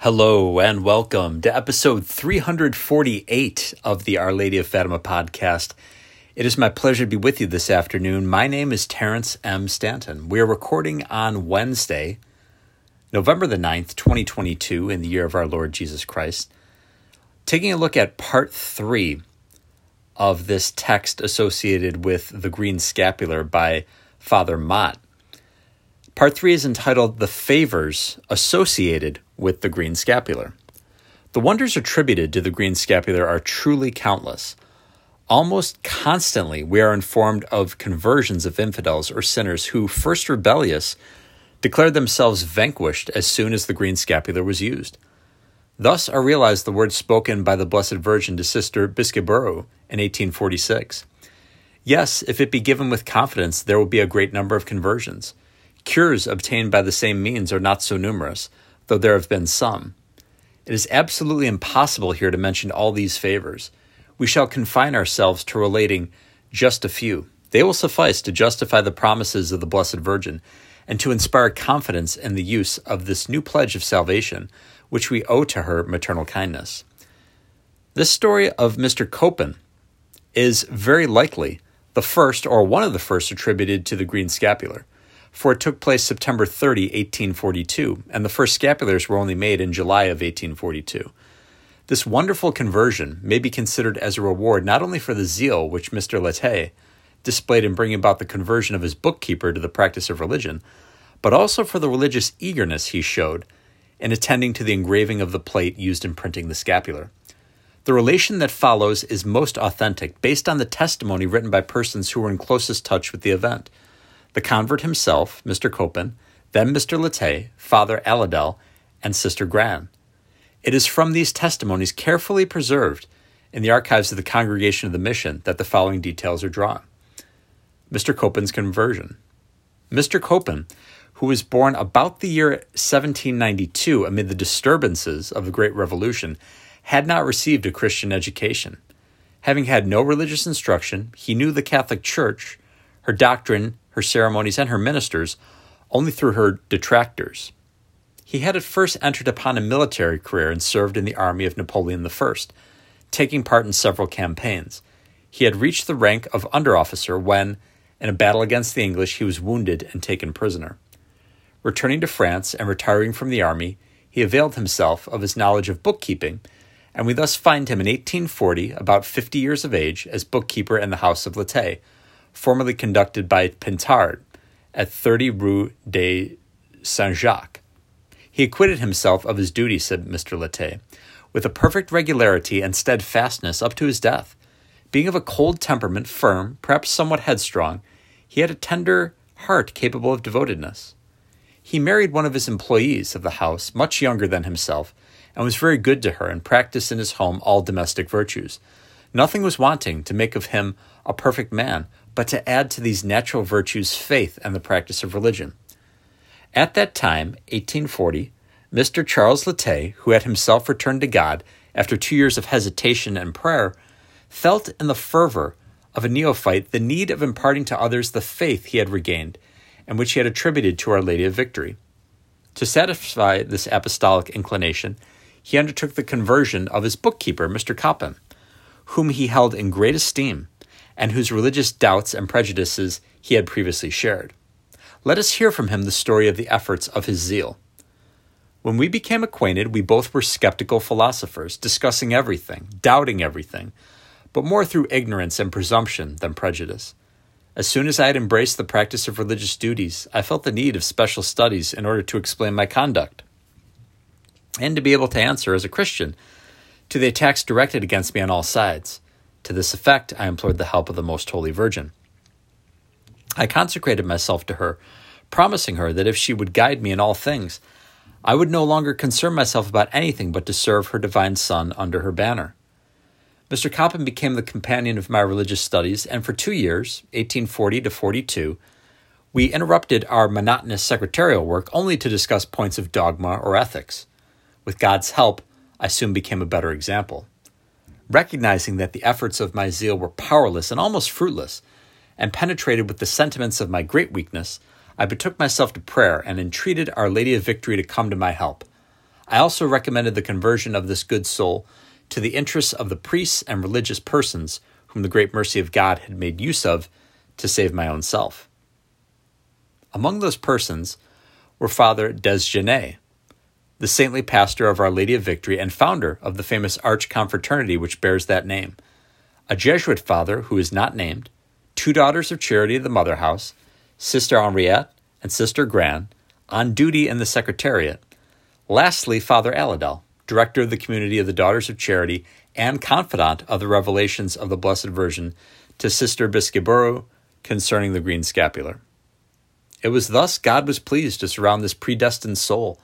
Hello and welcome to episode 348 of the Our Lady of Fatima podcast. It is my pleasure to be with you this afternoon. My name is Terrence M. Stanton. We are recording on Wednesday, November the 9th, 2022, in the year of our Lord Jesus Christ. Taking a look at part three of this text associated with the green scapular by Father Mott. Part three is entitled The Favors Associated with the Green Scapular. The wonders attributed to the green scapular are truly countless. Almost constantly, we are informed of conversions of infidels or sinners who, first rebellious, declared themselves vanquished as soon as the green scapular was used. Thus are realized the words spoken by the Blessed Virgin to Sister Bisqueyburu in 1846. Yes, if it be given with confidence, there will be a great number of conversions. Cures obtained by the same means are not so numerous, though there have been some. It is absolutely impossible here to mention all these favors. We shall confine ourselves to relating just a few. They will suffice to justify the promises of the Blessed Virgin and to inspire confidence in the use of this new pledge of salvation, which we owe to her maternal kindness. This story of Mr. Copen is very likely the first or one of the first attributed to the green scapular for it took place September 30, 1842, and the first scapulars were only made in July of 1842. This wonderful conversion may be considered as a reward not only for the zeal which Mr. Lete displayed in bringing about the conversion of his bookkeeper to the practice of religion, but also for the religious eagerness he showed in attending to the engraving of the plate used in printing the scapular. The relation that follows is most authentic, based on the testimony written by persons who were in closest touch with the event the convert himself, Mr. Copen, then Mr. Lete, Father Aladel, and Sister Gran. It is from these testimonies carefully preserved in the archives of the Congregation of the Mission that the following details are drawn. Mr. Copen's conversion. Mr. Copen, who was born about the year 1792 amid the disturbances of the Great Revolution, had not received a Christian education. Having had no religious instruction, he knew the Catholic Church, her doctrine, her ceremonies, and her ministers only through her detractors. He had at first entered upon a military career and served in the army of Napoleon I, taking part in several campaigns. He had reached the rank of underofficer when, in a battle against the English, he was wounded and taken prisoner. Returning to France and retiring from the army, he availed himself of his knowledge of bookkeeping, and we thus find him in 1840, about 50 years of age, as bookkeeper in the house of Lete, formerly conducted by Pintard at 30 Rue de Saint Jacques. He acquitted himself of his duty, said Mr. Lete, with a perfect regularity and steadfastness up to his death. Being of a cold temperament, firm, perhaps somewhat headstrong, he had a tender heart capable of devotedness. He married one of his employees of the house, much younger than himself, and was very good to her and practiced in his home all domestic virtues. Nothing was wanting to make of him a perfect man, but to add to these natural virtues faith and the practice of religion. At that time, 1840, Mr. Charles Lete, who had himself returned to God after two years of hesitation and prayer, felt in the fervor of a neophyte the need of imparting to others the faith he had regained and which he had attributed to Our Lady of Victory. To satisfy this apostolic inclination, he undertook the conversion of his bookkeeper, Mr. Copen, whom he held in great esteem and whose religious doubts and prejudices he had previously shared. Let us hear from him the story of the efforts of his zeal. When we became acquainted, we both were skeptical philosophers, discussing everything, doubting everything, but more through ignorance and presumption than prejudice. As soon as I had embraced the practice of religious duties, I felt the need of special studies in order to explain my conduct and to be able to answer as a Christian to the attacks directed against me on all sides. To this effect, I implored the help of the Most Holy Virgin. I consecrated myself to her, promising her that if she would guide me in all things, I would no longer concern myself about anything but to serve her divine Son under her banner. Mr. Copen became the companion of my religious studies, and for two years, 1840 to 42, we interrupted our monotonous secretarial work only to discuss points of dogma or ethics. With God's help, I soon became a better example recognizing that the efforts of my zeal were powerless and almost fruitless, and penetrated with the sentiments of my great weakness, I betook myself to prayer and entreated Our Lady of Victory to come to my help. I also recommended the conversion of this good soul to the interests of the priests and religious persons whom the great mercy of God had made use of to save my own self. Among those persons were Father Desgenettes, the saintly pastor of Our Lady of Victory and founder of the famous Arch Confraternity which bears that name, a Jesuit father who is not named, two daughters of Charity of the Mother House, Sister Henriette and Sister Gran, on duty in the Secretariat. Lastly, Father Aladel, director of the Community of the Daughters of Charity and confidant of the revelations of the Blessed Virgin to Sister Bisqueyburu concerning the green scapular. It was thus God was pleased to surround this predestined soul,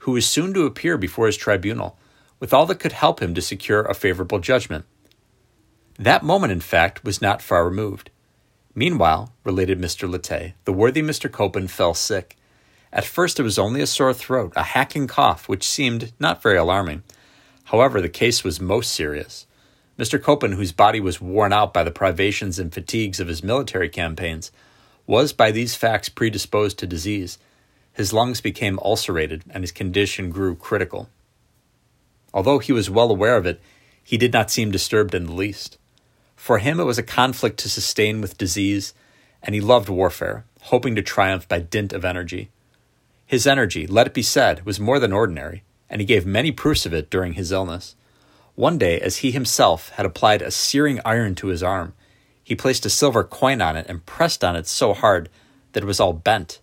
who was soon to appear before his tribunal, with all that could help him to secure a favorable judgment. That moment, in fact, was not far removed. Meanwhile, related Mr. Latte, the worthy Mr. Copen fell sick. At first, it was only a sore throat, a hacking cough, which seemed not very alarming. However, the case was most serious. Mr. Copen, whose body was worn out by the privations and fatigues of his military campaigns, was by these facts predisposed to disease. His lungs became ulcerated, and his condition grew critical. Although he was well aware of it, he did not seem disturbed in the least. For him, it was a conflict to sustain with disease, and he loved warfare, hoping to triumph by dint of energy. His energy, let it be said, was more than ordinary, and he gave many proofs of it during his illness. One day, as he himself had applied a searing iron to his arm, he placed a silver coin on it and pressed on it so hard that it was all bent.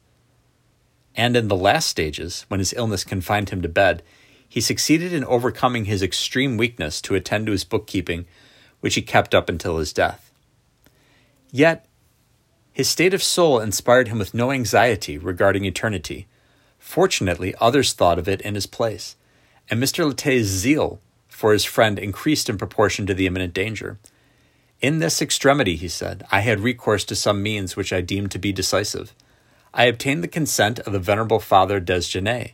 And in the last stages, when his illness confined him to bed, he succeeded in overcoming his extreme weakness to attend to his bookkeeping, which he kept up until his death. Yet, his state of soul inspired him with no anxiety regarding eternity, Fortunately, others thought of it in his place, and Mr. Latte's zeal for his friend increased in proportion to the imminent danger. In this extremity, he said, I had recourse to some means which I deemed to be decisive. I obtained the consent of the venerable Father Desgenettes,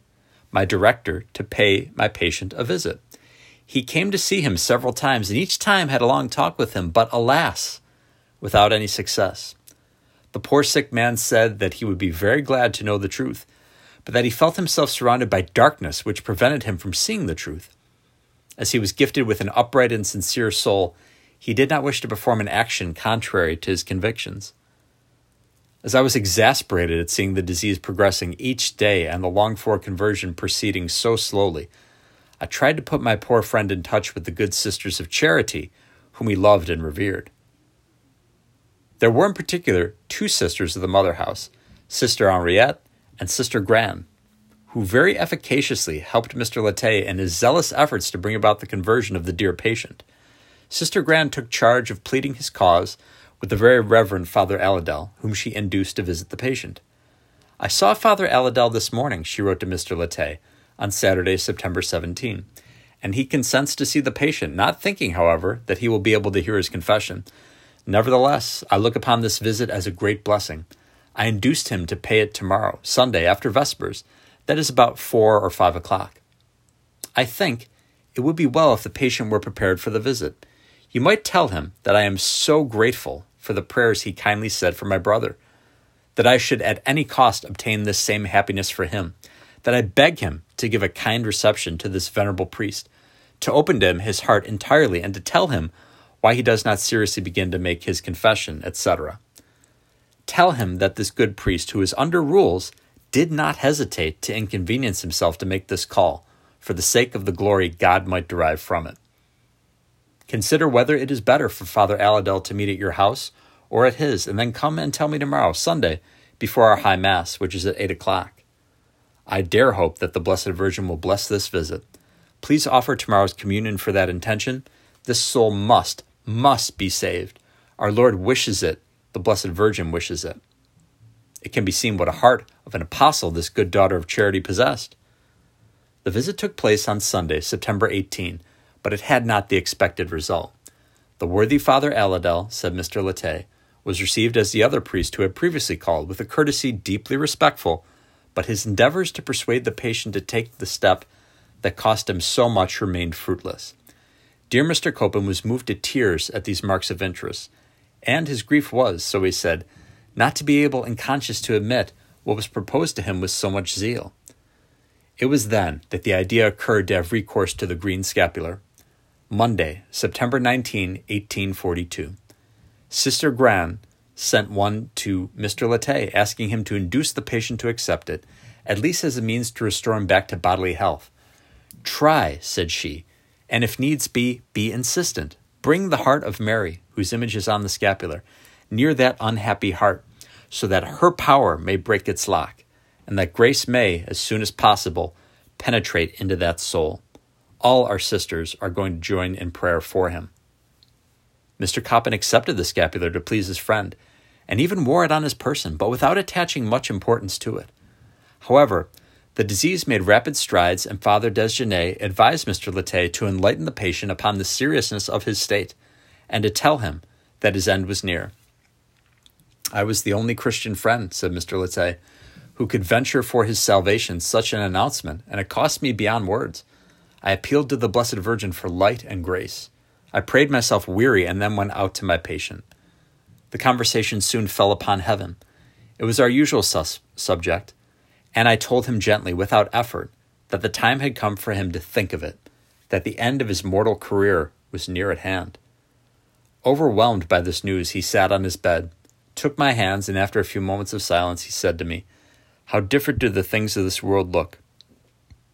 my director, to pay my patient a visit. He came to see him several times, and each time had a long talk with him, but alas, without any success. The poor sick man said that he would be very glad to know the truth, but that he felt himself surrounded by darkness which prevented him from seeing the truth. As he was gifted with an upright and sincere soul, he did not wish to perform an action contrary to his convictions. As I was exasperated at seeing the disease progressing each day and the longed for conversion proceeding so slowly, I tried to put my poor friend in touch with the good sisters of charity whom he loved and revered. There were in particular two sisters of the Mother House, Sister Henriette and Sister Gran, who very efficaciously helped Mr. Latte in his zealous efforts to bring about the conversion of the dear patient. Sister Gran took charge of pleading his cause with the very Reverend Father Aladel, whom she induced to visit the patient. I saw Father Aladel this morning, she wrote to Mr. Latte, on Saturday, September 17, and he consents to see the patient, not thinking, however, that he will be able to hear his confession. Nevertheless, I look upon this visit as a great blessing. I induced him to pay it tomorrow, Sunday, after Vespers. That is about four or five o'clock. I think it would be well if the patient were prepared for the visit. You might tell him that I am so grateful for the prayers he kindly said for my brother, that I should at any cost obtain this same happiness for him, that I beg him to give a kind reception to this venerable priest, to open to him his heart entirely, and to tell him why he does not seriously begin to make his confession, etc. Tell him that this good priest, who is under rules, did not hesitate to inconvenience himself to make this call, for the sake of the glory God might derive from it. Consider whether it is better for Father Aladel to meet at your house or at his, and then come and tell me tomorrow, Sunday, before our High Mass, which is at eight o'clock. I dare hope that the Blessed Virgin will bless this visit. Please offer tomorrow's communion for that intention. This soul must, must be saved. Our Lord wishes it the Blessed Virgin wishes it. It can be seen what a heart of an apostle this good daughter of charity possessed. The visit took place on Sunday, September 18, but it had not the expected result. The worthy Father Aladel, said Mr. Latte, was received as the other priest who had previously called with a courtesy deeply respectful, but his endeavors to persuade the patient to take the step that cost him so much remained fruitless. Dear Mr. Copen was moved to tears at these marks of interest, and his grief was, so he said, not to be able in conscience to admit what was proposed to him with so much zeal. It was then that the idea occurred to have recourse to the green scapular. Monday, September 19, 1842. Sister Gran sent one to Mr. Latte asking him to induce the patient to accept it, at least as a means to restore him back to bodily health. Try, said she, and if needs be, be insistent. Bring the heart of Mary, whose image is on the scapular, near that unhappy heart, so that her power may break its lock, and that grace may, as soon as possible, penetrate into that soul. All our sisters are going to join in prayer for him. Mr. Coppin accepted the scapular to please his friend, and even wore it on his person, but without attaching much importance to it. However, the disease made rapid strides, and Father Desgenettes advised Mr. Latte to enlighten the patient upon the seriousness of his state, and to tell him that his end was near. I was the only Christian friend, said Mr. Latte, who could venture for his salvation such an announcement, and it cost me beyond words. I appealed to the Blessed Virgin for light and grace. I prayed myself weary and then went out to my patient. The conversation soon fell upon heaven. It was our usual sus- subject, and I told him gently, without effort, that the time had come for him to think of it, that the end of his mortal career was near at hand. Overwhelmed by this news, he sat on his bed, took my hands, and after a few moments of silence, he said to me, How different do the things of this world look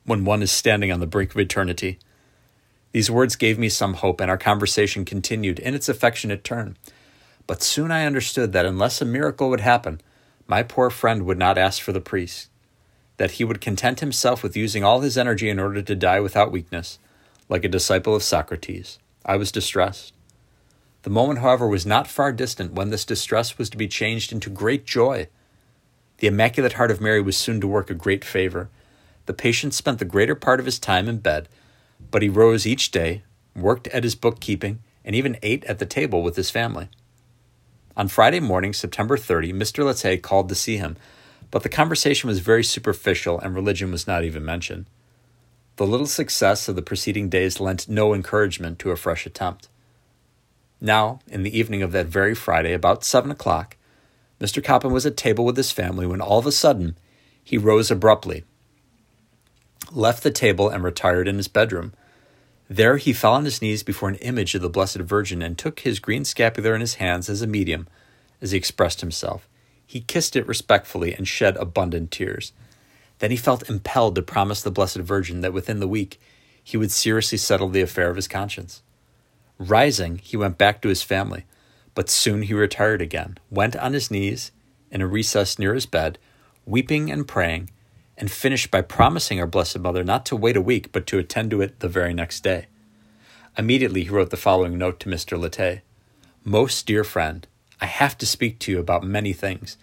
when one is standing on the brink of eternity. These words gave me some hope, and our conversation continued in its affectionate turn. But soon I understood that unless a miracle would happen, my poor friend would not ask for the priest, that he would content himself with using all his energy in order to die without weakness, like a disciple of Socrates. I was distressed. The moment, however, was not far distant when this distress was to be changed into great joy. The Immaculate Heart of Mary was soon to work a great favor. The patient spent the greater part of his time in bed, but he rose each day, worked at his bookkeeping, and even ate at the table with his family. On Friday morning, September 30, Mr. Latte called to see him, but the conversation was very superficial and religion was not even mentioned. The little success of the preceding days lent no encouragement to a fresh attempt. Now, in the evening of that very Friday, about seven o'clock, Mr. Coppin was at table with his family when all of a sudden he rose abruptly, left the table, and retired in his bedroom. There he fell on his knees before an image of the Blessed Virgin and took his green scapular in his hands as a medium, as he expressed himself. He kissed it respectfully and shed abundant tears. Then he felt impelled to promise the Blessed Virgin that within the week he would seriously settle the affair of his conscience. Rising, he went back to his family, but soon he retired again, went on his knees in a recess near his bed, weeping and praying, and finished by promising our Blessed Mother not to wait a week, but to attend to it the very next day. Immediately he wrote the following note to Mr. Latte Most dear friend, I have to speak to you about many things,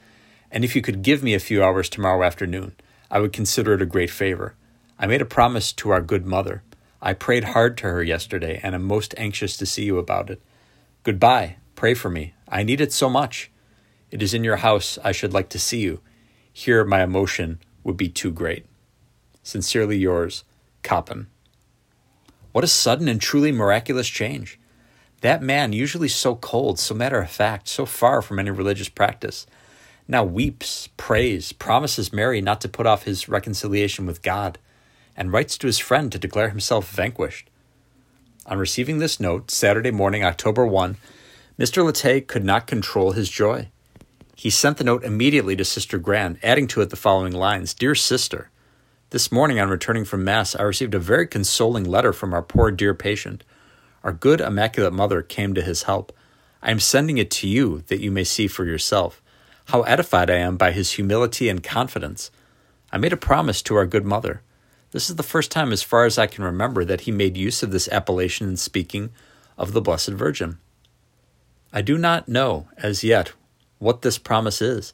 and if you could give me a few hours tomorrow afternoon, I would consider it a great favor. I made a promise to our good mother I prayed hard to her yesterday and am most anxious to see you about it. Goodbye. Pray for me. I need it so much. It is in your house I should like to see you. Here my emotion would be too great. Sincerely yours, Coppin. What a sudden and truly miraculous change. That man, usually so cold, so matter of fact, so far from any religious practice, now weeps, prays, promises Mary not to put off his reconciliation with God and writes to his friend to declare himself vanquished. On receiving this note, Saturday morning, October 1, Mr. Latte could not control his joy. He sent the note immediately to Sister Gran, adding to it the following lines Dear Sister, this morning on returning from Mass, I received a very consoling letter from our poor dear patient. Our good Immaculate Mother came to his help. I am sending it to you that you may see for yourself how edified I am by his humility and confidence. I made a promise to our good Mother. This is the first time, as far as I can remember, that he made use of this appellation in speaking of the Blessed Virgin. I do not know, as yet, what this promise is.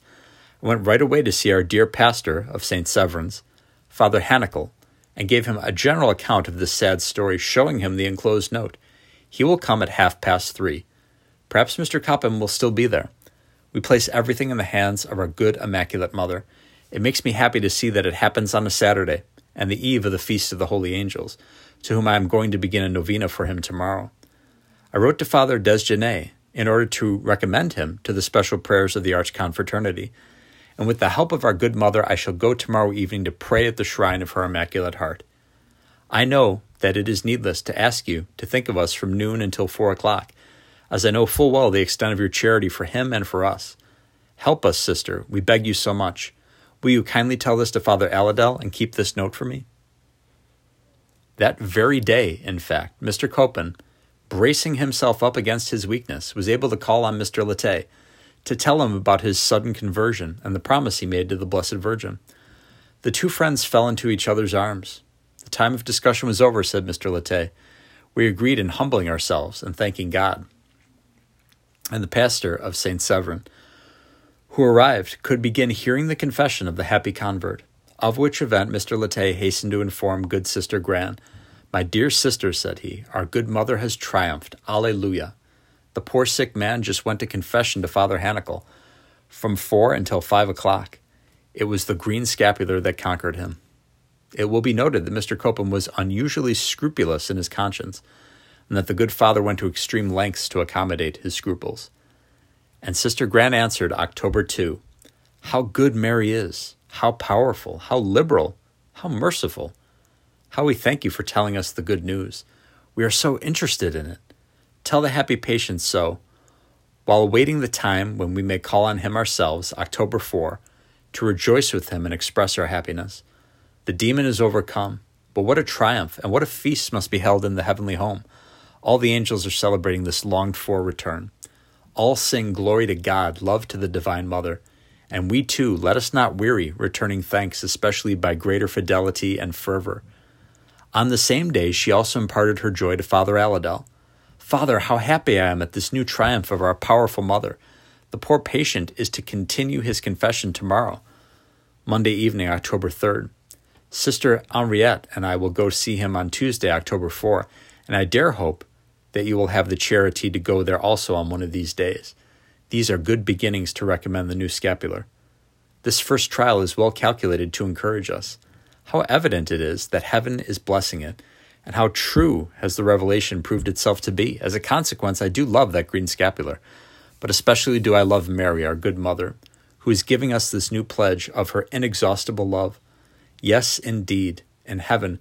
I went right away to see our dear pastor of St. Severin's, Father Hanikel, and gave him a general account of this sad story, showing him the enclosed note. He will come at half past three. Perhaps Mr. Coppin will still be there. We place everything in the hands of our good Immaculate Mother. It makes me happy to see that it happens on a Saturday and the eve of the Feast of the Holy Angels, to whom I am going to begin a novena for him tomorrow. I wrote to Father Desgenettes in order to recommend him to the special prayers of the Archconfraternity, and with the help of our good mother, I shall go tomorrow evening to pray at the shrine of her Immaculate Heart. I know that it is needless to ask you to think of us from noon until four o'clock, as I know full well the extent of your charity for him and for us. Help us, sister, we beg you so much. Will you kindly tell this to Father Aladel and keep this note for me? That very day, in fact, Mr. Copen, bracing himself up against his weakness, was able to call on Mr. Latte to tell him about his sudden conversion and the promise he made to the Blessed Virgin. The two friends fell into each other's arms. The time of discussion was over, said Mr. Latte. We agreed in humbling ourselves and thanking God. And the pastor of St. Severin, who arrived, could begin hearing the confession of the happy convert, of which event Mr. Latte hastened to inform good Sister Gran. My dear sister, said he, our good mother has triumphed. Alleluia. The poor sick man just went to confession to Father Hanikel from four until five o'clock. It was the green scapular that conquered him. It will be noted that Mr. Copen was unusually scrupulous in his conscience, and that the good father went to extreme lengths to accommodate his scruples. And Sister Grant answered October 2 How good Mary is, how powerful, how liberal, how merciful. How we thank you for telling us the good news. We are so interested in it. Tell the happy patient so, while awaiting the time when we may call on him ourselves, October 4, to rejoice with him and express our happiness. The demon is overcome, but what a triumph and what a feast must be held in the heavenly home. All the angels are celebrating this longed for return. All sing glory to God, love to the Divine Mother. And we too, let us not weary, returning thanks, especially by greater fidelity and fervor. On the same day, she also imparted her joy to Father Aladel. Father, how happy I am at this new triumph of our powerful mother. The poor patient is to continue his confession tomorrow, Monday evening, October 3rd. Sister Henriette and I will go see him on Tuesday, October 4, and I dare hope that you will have the charity to go there also on one of these days. These are good beginnings to recommend the new scapular. This first trial is well calculated to encourage us. How evident it is that heaven is blessing it and how true has the revelation proved itself to be. As a consequence, I do love that green scapular, but especially do I love Mary, our good mother, who is giving us this new pledge of her inexhaustible love. Yes, indeed, in heaven,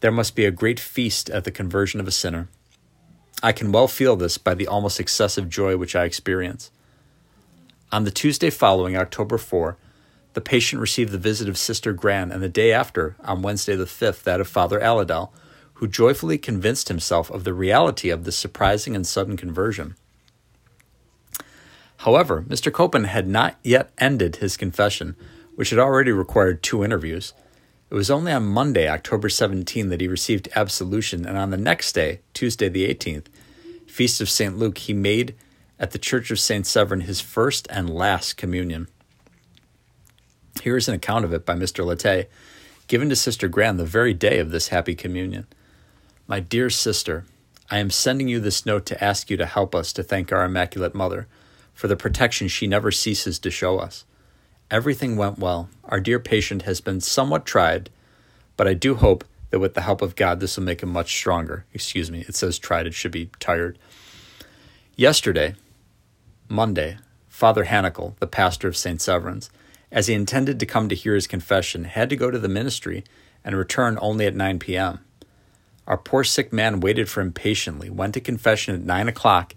there must be a great feast at the conversion of a sinner. I can well feel this by the almost excessive joy which I experience. On the Tuesday following, October 4, the patient received the visit of Sister Gran, and the day after, on Wednesday the 5th, that of Father Aladel, who joyfully convinced himself of the reality of this surprising and sudden conversion. However, Mr. Copen had not yet ended his confession, which had already required two interviews. It was only on Monday, October 17, that he received absolution, and on the next day, Tuesday the 18th, Feast of St. Luke, he made at the Church of St. Severin his first and last communion. Here is an account of it by Mr. Latte, given to Sister Gran the very day of this happy communion. My dear sister, I am sending you this note to ask you to help us to thank our Immaculate Mother for the protection she never ceases to show us. Everything went well. Our dear patient has been somewhat tried, but I do hope that with the help of God, this will make him much stronger. Excuse me, it says tried, it should be tired. Yesterday, Monday, Father Hanikel, the pastor of St. Severin's, as he intended to come to hear his confession, had to go to the ministry and return only at 9 p.m. Our poor sick man waited for him patiently, went to confession at nine o'clock,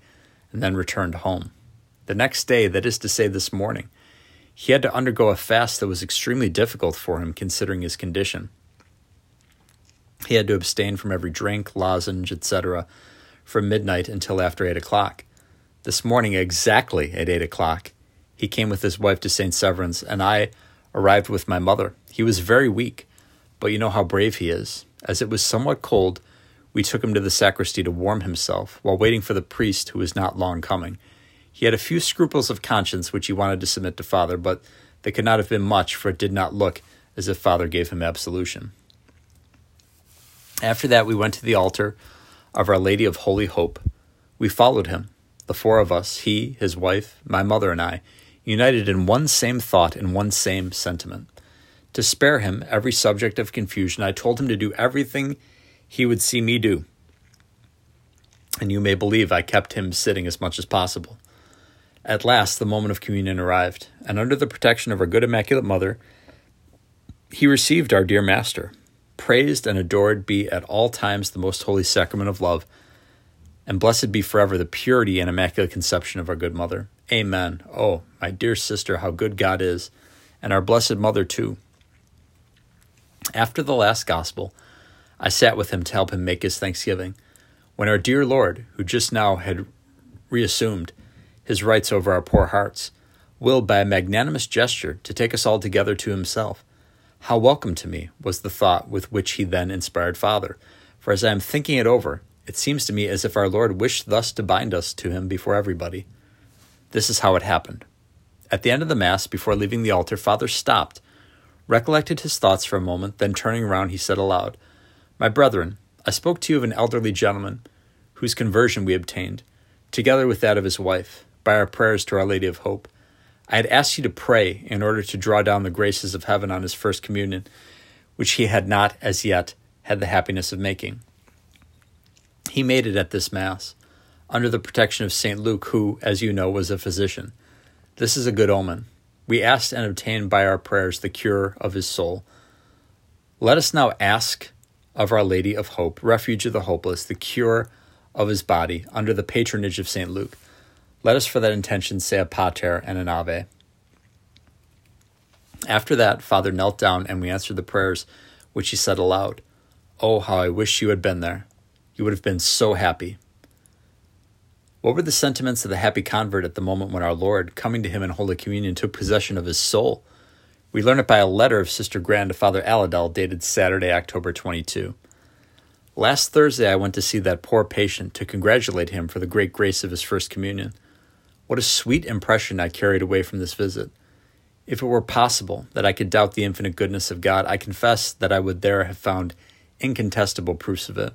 and then returned home. The next day, that is to say, this morning, he had to undergo a fast that was extremely difficult for him considering his condition. He had to abstain from every drink, lozenge, etc., from midnight until after eight o'clock. This morning, exactly at eight o'clock, he came with his wife to St. Severin's, and I arrived with my mother. He was very weak, but you know how brave he is. As it was somewhat cold, we took him to the sacristy to warm himself while waiting for the priest who was not long coming. He had a few scruples of conscience which he wanted to submit to Father, but they could not have been much, for it did not look as if Father gave him absolution. After that, we went to the altar of Our Lady of Holy Hope. We followed him, the four of us, he, his wife, my mother, and I, united in one same thought and one same sentiment. To spare him every subject of confusion, I told him to do everything he would see me do. And you may believe I kept him sitting as much as possible. At last, the moment of communion arrived, and under the protection of our good Immaculate Mother, he received our dear Master. Praised and adored be at all times the most holy sacrament of love, and blessed be forever the purity and immaculate conception of our good Mother. Amen. Oh, my dear sister, how good God is, and our blessed Mother too. After the last Gospel, I sat with him to help him make his thanksgiving, when our dear Lord, who just now had reassumed his rights over our poor hearts, willed by a magnanimous gesture to take us all together to himself. How welcome to me was the thought with which he then inspired Father, for as I am thinking it over, it seems to me as if our Lord wished thus to bind us to him before everybody. This is how it happened. At the end of the Mass, before leaving the altar, Father stopped, recollected his thoughts for a moment, then turning around, he said aloud, My brethren, I spoke to you of an elderly gentleman whose conversion we obtained, together with that of his wife, by our prayers to Our Lady of Hope. I had asked you to pray in order to draw down the graces of heaven on his first communion, which he had not as yet had the happiness of making. He made it at this Mass, under the protection of St. Luke, who, as you know, was a physician. This is a good omen. We asked and obtained by our prayers the cure of his soul. Let us now ask of Our Lady of Hope, refuge of the hopeless, the cure of his body, under the patronage of St. Luke. Let us for that intention say a pater and an ave. After that, Father knelt down and we answered the prayers which he said aloud. Oh, how I wish you had been there. You would have been so happy. What were the sentiments of the happy convert at the moment when our Lord, coming to him in Holy Communion, took possession of his soul? We learn it by a letter of Sister Grand to Father Aladel dated Saturday, October 22. Last Thursday, I went to see that poor patient to congratulate him for the great grace of his First Communion. What a sweet impression I carried away from this visit. If it were possible that I could doubt the infinite goodness of God, I confess that I would there have found incontestable proofs of it.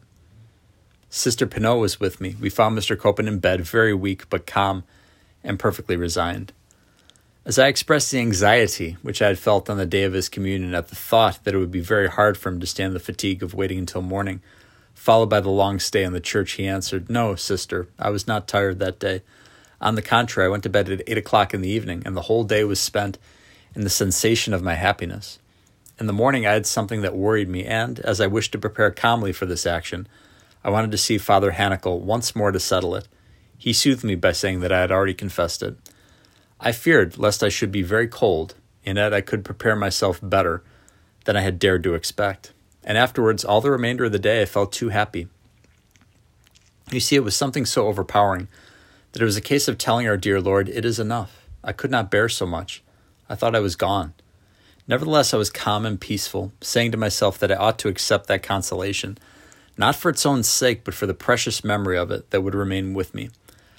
Sister Pinot was with me. We found Mr. Copen in bed, very weak, but calm and perfectly resigned. As I expressed the anxiety which I had felt on the day of his communion at the thought that it would be very hard for him to stand the fatigue of waiting until morning, followed by the long stay in the church, he answered, No, sister, I was not tired that day. On the contrary, I went to bed at eight o'clock in the evening, and the whole day was spent in the sensation of my happiness. In the morning, I had something that worried me, and, as I wished to prepare calmly for this action, I wanted to see Father Hanikel once more to settle it. He soothed me by saying that I had already confessed it. I feared lest I should be very cold, and that I could prepare myself better than I had dared to expect. And afterwards, all the remainder of the day, I felt too happy. You see, it was something so overpowering that it was a case of telling our dear Lord, It is enough. I could not bear so much. I thought I was gone. Nevertheless, I was calm and peaceful, saying to myself that I ought to accept that consolation not for its own sake, but for the precious memory of it that would remain with me.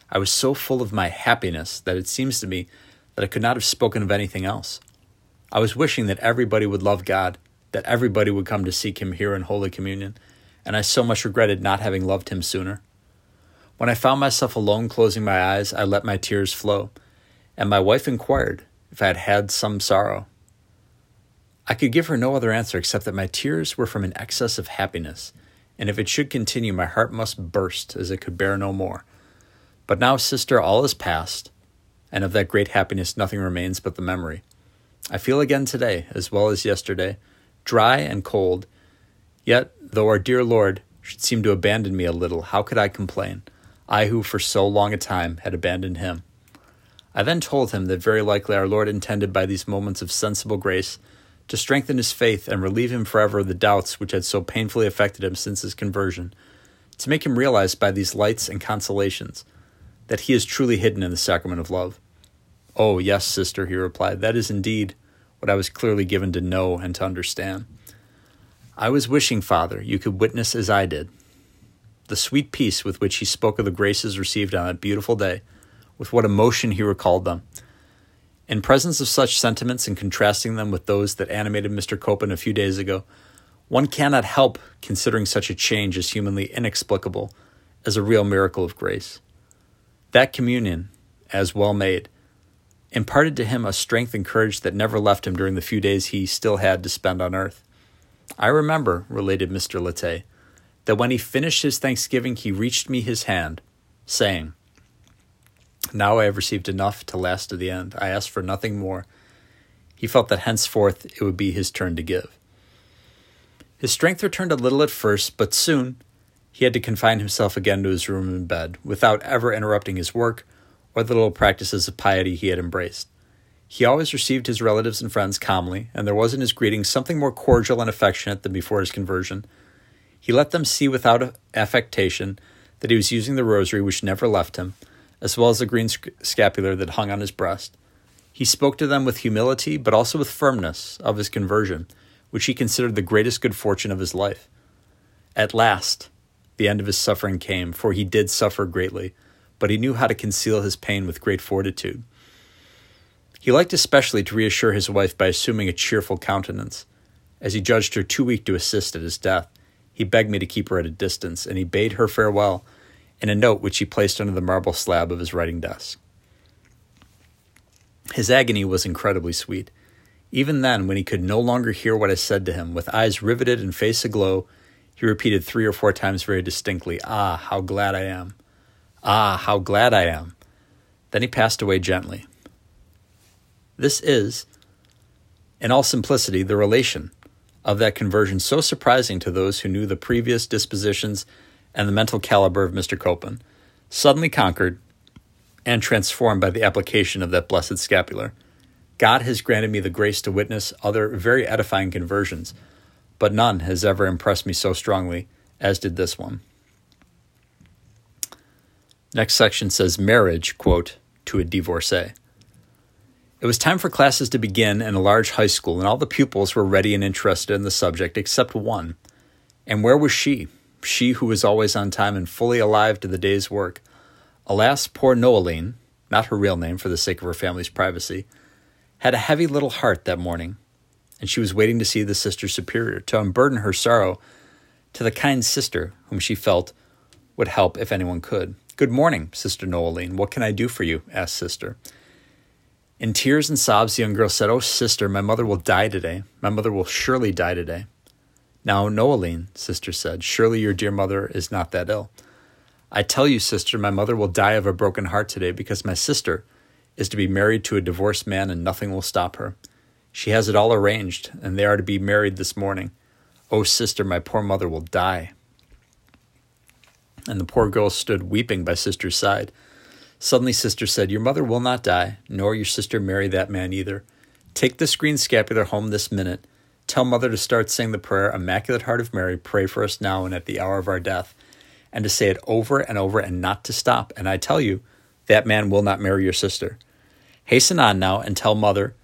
I was so full of my happiness that it seems to me that I could not have spoken of anything else. I was wishing that everybody would love God, that everybody would come to seek Him here in Holy Communion, and I so much regretted not having loved Him sooner. When I found myself alone closing my eyes, I let my tears flow, and my wife inquired if I had had some sorrow. I could give her no other answer except that my tears were from an excess of happiness and if it should continue, my heart must burst as it could bear no more. But now, sister, all is past, and of that great happiness nothing remains but the memory. I feel again today, as well as yesterday, dry and cold. Yet, though our dear Lord should seem to abandon me a little, how could I complain? I who for so long a time had abandoned him. I then told him that very likely our Lord intended by these moments of sensible grace to strengthen his faith and relieve him forever of the doubts which had so painfully affected him since his conversion, to make him realize by these lights and consolations that he is truly hidden in the sacrament of love. Oh, yes, sister, he replied, that is indeed what I was clearly given to know and to understand. I was wishing, Father, you could witness as I did the sweet peace with which he spoke of the graces received on that beautiful day, with what emotion he recalled them in presence of such sentiments and contrasting them with those that animated Mr. Copen a few days ago, one cannot help considering such a change as humanly inexplicable as a real miracle of grace. That communion, as well made, imparted to him a strength and courage that never left him during the few days he still had to spend on earth. I remember, related Mr. Latte, that when he finished his thanksgiving, he reached me his hand, saying, Now I have received enough to last to the end. I ask for nothing more. He felt that henceforth it would be his turn to give. His strength returned a little at first, but soon he had to confine himself again to his room and bed, without ever interrupting his work or the little practices of piety he had embraced. He always received his relatives and friends calmly, and there was in his greeting something more cordial and affectionate than before his conversion. He let them see without affectation that he was using the rosary which never left him, as well as the green scapular that hung on his breast. He spoke to them with humility, but also with firmness, of his conversion, which he considered the greatest good fortune of his life. At last, the end of his suffering came, for he did suffer greatly, but he knew how to conceal his pain with great fortitude. He liked especially to reassure his wife by assuming a cheerful countenance. As he judged her too weak to assist at his death, he begged me to keep her at a distance, and he bade her farewell in a note which he placed under the marble slab of his writing desk. His agony was incredibly sweet. Even then, when he could no longer hear what I said to him, with eyes riveted and face aglow, he repeated three or four times very distinctly, Ah, how glad I am! Ah, how glad I am! Then he passed away gently. This is, in all simplicity, the relation of that conversion so surprising to those who knew the previous dispositions and the mental caliber of Mr. Copeland, suddenly conquered and transformed by the application of that blessed scapular. God has granted me the grace to witness other very edifying conversions but none has ever impressed me so strongly as did this one. Next section says marriage, quote, to a divorcee. It was time for classes to begin in a large high school, and all the pupils were ready and interested in the subject except one. And where was she? She who was always on time and fully alive to the day's work. Alas, poor Noeline, not her real name for the sake of her family's privacy, had a heavy little heart that morning and she was waiting to see the sister superior to unburden her sorrow to the kind sister whom she felt would help if anyone could. Good morning, Sister Noeline. What can I do for you? asked Sister. In tears and sobs, the young girl said, Oh, sister, my mother will die today. My mother will surely die today. Now, Noeline, Sister said, surely your dear mother is not that ill. I tell you, sister, my mother will die of a broken heart today because my sister is to be married to a divorced man and nothing will stop her. She has it all arranged, and they are to be married this morning. Oh, sister, my poor mother will die. And the poor girl stood weeping by sister's side. Suddenly, sister said, Your mother will not die, nor your sister marry that man either. Take this green scapular home this minute. Tell mother to start saying the prayer, Immaculate Heart of Mary, pray for us now and at the hour of our death, and to say it over and over and not to stop. And I tell you, that man will not marry your sister. Hasten on now and tell mother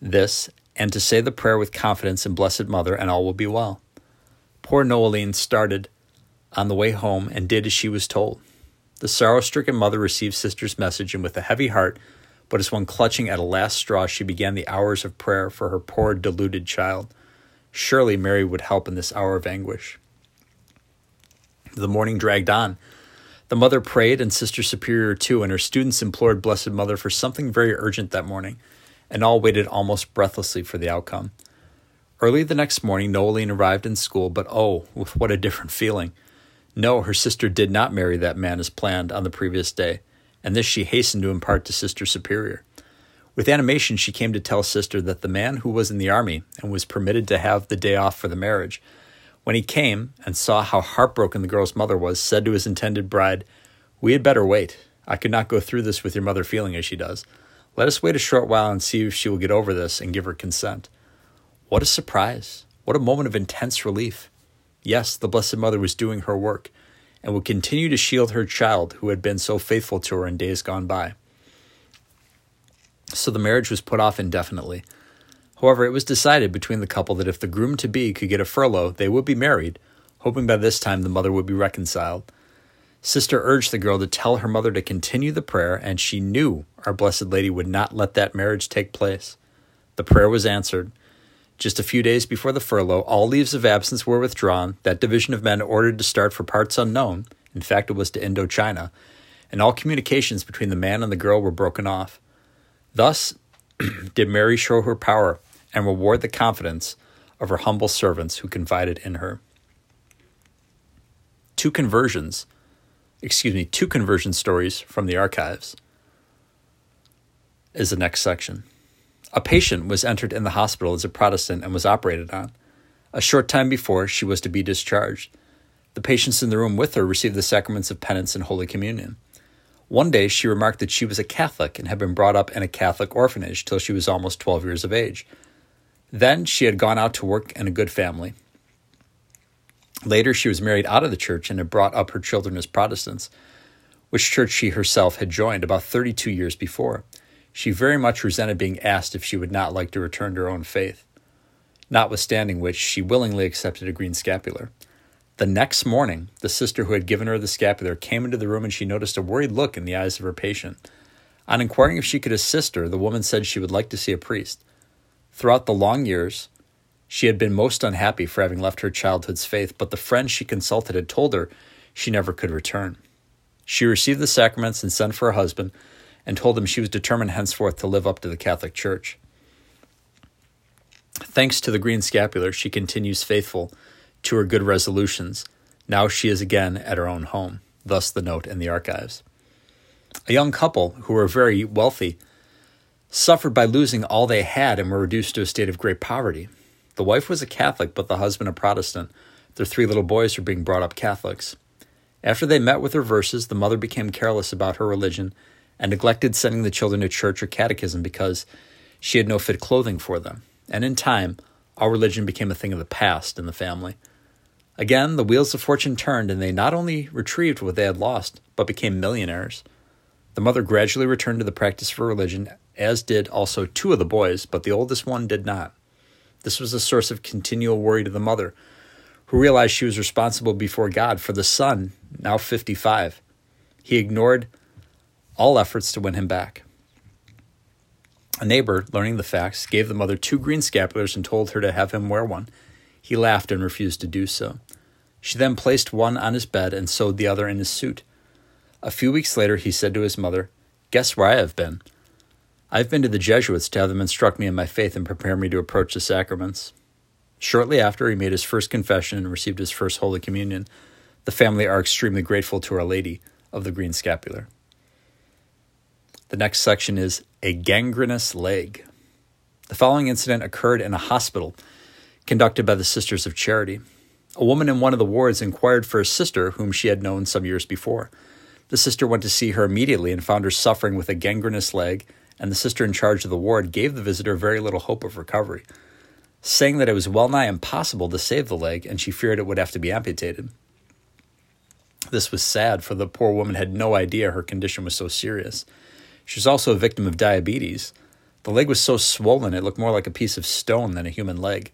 this and to say the prayer with confidence in Blessed Mother, and all will be well. Poor Noeline started on the way home and did as she was told. The sorrow stricken mother received Sister's message, and with a heavy heart, but as one clutching at a last straw, she began the hours of prayer for her poor deluded child. Surely Mary would help in this hour of anguish. The morning dragged on. The mother prayed, and Sister Superior too, and her students implored Blessed Mother for something very urgent that morning and all waited almost breathlessly for the outcome. Early the next morning, Noeline arrived in school, but oh, with what a different feeling. No, her sister did not marry that man as planned on the previous day, and this she hastened to impart to Sister Superior. With animation, she came to tell Sister that the man who was in the army and was permitted to have the day off for the marriage, when he came and saw how heartbroken the girl's mother was, said to his intended bride, We had better wait. I could not go through this with your mother feeling as she does. Let us wait a short while and see if she will get over this and give her consent. What a surprise! What a moment of intense relief! Yes, the Blessed Mother was doing her work and would continue to shield her child who had been so faithful to her in days gone by. So the marriage was put off indefinitely. However, it was decided between the couple that if the groom to be could get a furlough, they would be married, hoping by this time the mother would be reconciled. Sister urged the girl to tell her mother to continue the prayer, and she knew our Blessed Lady would not let that marriage take place. The prayer was answered. Just a few days before the furlough, all leaves of absence were withdrawn, that division of men ordered to start for parts unknown, in fact, it was to Indochina, and all communications between the man and the girl were broken off. Thus did Mary show her power and reward the confidence of her humble servants who confided in her. Two conversions excuse me, two conversion stories from the archives. is the next section. A patient was entered in the hospital as a Protestant and was operated on. A short time before, she was to be discharged. The patients in the room with her received the sacraments of penance and Holy Communion. One day, she remarked that she was a Catholic and had been brought up in a Catholic orphanage till she was almost 12 years of age. Then she had gone out to work in a good family. Later, she was married out of the church and had brought up her children as Protestants, which church she herself had joined about 32 years before. She very much resented being asked if she would not like to return to her own faith, notwithstanding which she willingly accepted a green scapular. The next morning, the sister who had given her the scapular came into the room and she noticed a worried look in the eyes of her patient. On inquiring if she could assist her, the woman said she would like to see a priest. Throughout the long years, she had been most unhappy for having left her childhood's faith, but the friend she consulted had told her she never could return. She received the sacraments and sent for her husband and told him she was determined henceforth to live up to the Catholic Church. Thanks to the green scapular, she continues faithful to her good resolutions. Now she is again at her own home, thus the note in the archives. A young couple who were very wealthy suffered by losing all they had and were reduced to a state of great poverty. The wife was a Catholic, but the husband a Protestant. Their three little boys were being brought up Catholics. After they met with reverses, the mother became careless about her religion and neglected sending the children to church or catechism because she had no fit clothing for them. And in time, all religion became a thing of the past in the family. Again, the wheels of fortune turned, and they not only retrieved what they had lost, but became millionaires. The mother gradually returned to the practice of her religion, as did also two of the boys, but the oldest one did not. This was a source of continual worry to the mother, who realized she was responsible before God for the son, now 55. He ignored all efforts to win him back. A neighbor, learning the facts, gave the mother two green scapulars and told her to have him wear one. He laughed and refused to do so. She then placed one on his bed and sewed the other in his suit. A few weeks later, he said to his mother, Guess where I have been? I've been to the Jesuits to have them instruct me in my faith and prepare me to approach the sacraments. Shortly after, he made his first confession and received his first Holy Communion. The family are extremely grateful to Our Lady of the Green Scapular. The next section is a gangrenous leg. The following incident occurred in a hospital conducted by the Sisters of Charity. A woman in one of the wards inquired for a sister whom she had known some years before. The sister went to see her immediately and found her suffering with a gangrenous leg, and the sister in charge of the ward gave the visitor very little hope of recovery, saying that it was well nigh impossible to save the leg and she feared it would have to be amputated. This was sad, for the poor woman had no idea her condition was so serious. She was also a victim of diabetes. The leg was so swollen it looked more like a piece of stone than a human leg.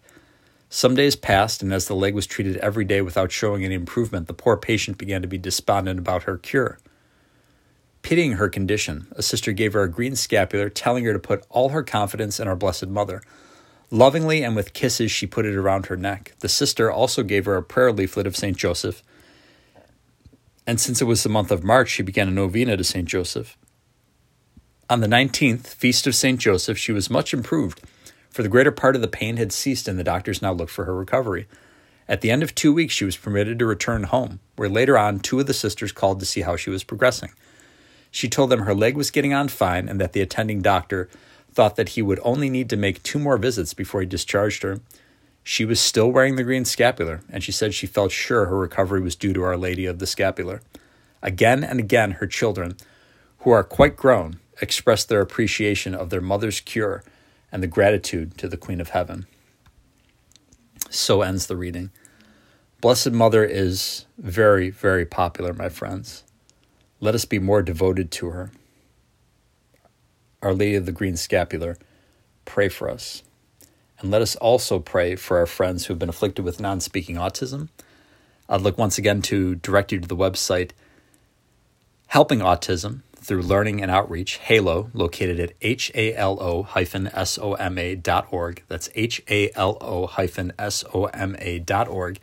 Some days passed, and as the leg was treated every day without showing any improvement, the poor patient began to be despondent about her cure. Pitying her condition, a sister gave her a green scapular, telling her to put all her confidence in our Blessed Mother. Lovingly and with kisses, she put it around her neck. The sister also gave her a prayer leaflet of St. Joseph. And since it was the month of March, she began a novena to St. Joseph. On the 19th, Feast of St. Joseph, she was much improved, for the greater part of the pain had ceased and the doctors now looked for her recovery. At the end of two weeks, she was permitted to return home, where later on two of the sisters called to see how she was progressing. She told them her leg was getting on fine and that the attending doctor thought that he would only need to make two more visits before he discharged her. She was still wearing the green scapular, and she said she felt sure her recovery was due to Our Lady of the Scapular. Again and again, her children, who are quite grown, expressed their appreciation of their mother's cure and the gratitude to the Queen of Heaven. So ends the reading. Blessed Mother is very, very popular, my friends. Let us be more devoted to her. Our Lady of the Green Scapular, pray for us. And let us also pray for our friends who have been afflicted with non speaking autism. I'd like once again to direct you to the website Helping Autism, through learning and outreach, HALO, located at halo soma dot org. That's halo soma dot org,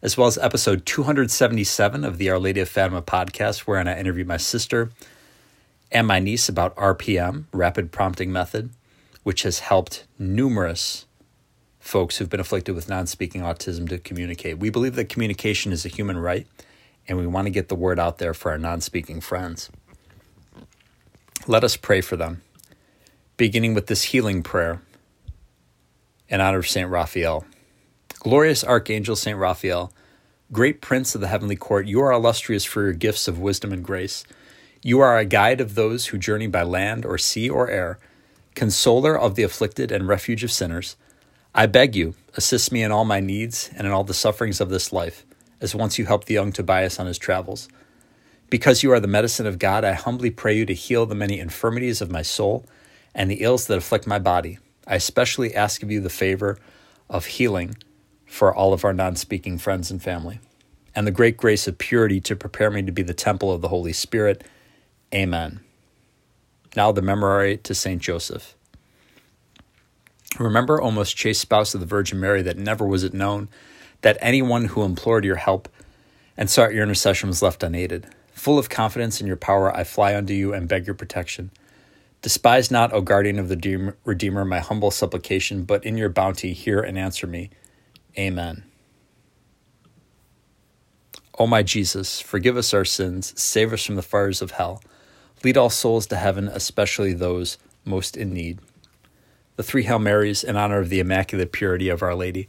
as well as episode 277 of the Our Lady of Fatima podcast, wherein I interview my sister and my niece about RPM, Rapid Prompting Method, which has helped numerous folks who've been afflicted with non speaking autism to communicate. We believe that communication is a human right, and we want to get the word out there for our non speaking friends. Let us pray for them. beginning with this healing prayer in honor of St. Raphael. Glorious Archangel St. Raphael, great Prince of the heavenly court, you are illustrious for your gifts of wisdom and grace. You are a guide of those who journey by land or sea or air, consoler of the afflicted and refuge of sinners. I beg you, assist me in all my needs and in all the sufferings of this life, as once you helped the young Tobias on his travels. Because you are the medicine of God, I humbly pray you to heal the many infirmities of my soul and the ills that afflict my body. I especially ask of you the favor of healing for all of our non speaking friends and family, and the great grace of purity to prepare me to be the temple of the Holy Spirit. Amen. Now, the memorare to St. Joseph. Remember, O most chaste spouse of the Virgin Mary, that never was it known that anyone who implored your help and sought your intercession was left unaided. Full of confidence in your power, I fly unto you and beg your protection. Despise not, O guardian of the Redeemer, my humble supplication, but in your bounty hear and answer me. Amen. O my Jesus, forgive us our sins, save us from the fires of hell, lead all souls to heaven, especially those most in need. The three Hail Marys in honor of the Immaculate Purity of Our Lady.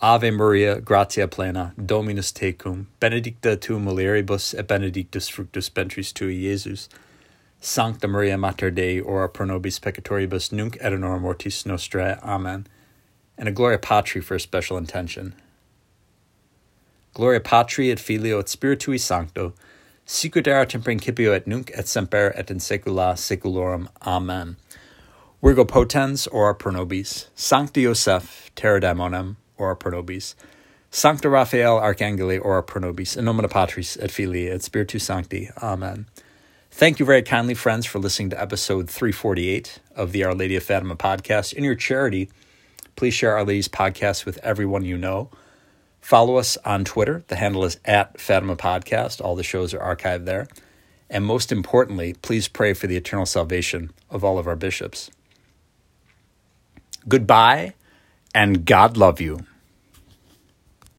Ave Maria, gratia plena, Dominus tecum, benedicta tu mulieribus et benedictus fructus ventris tui, Iesus. Sancta Maria Mater Dei, ora pro nobis peccatoribus, nunc et in hora mortis nostrae. Amen. And a Gloria Patri for a special intention. Gloria Patri et Filio et Spiritui Sancto, sicut erat in principio et nunc et semper et in saecula saeculorum. Amen. Virgo potens, ora pro nobis. Sancti Joseph, terror daemonum, ora pro nobis. Sancta Raphael, Archangeli, ora pro nobis. In nomine Patris et Filii et Spiritus Sancti. Amen. Thank you very kindly, friends, for listening to episode 348 of the Our Lady of Fatima podcast. In your charity, please share Our Lady's podcast with everyone you know. Follow us on Twitter. The handle is at Fatima Podcast. All the shows are archived there. And most importantly, please pray for the eternal salvation of all of our bishops. Goodbye and God love you.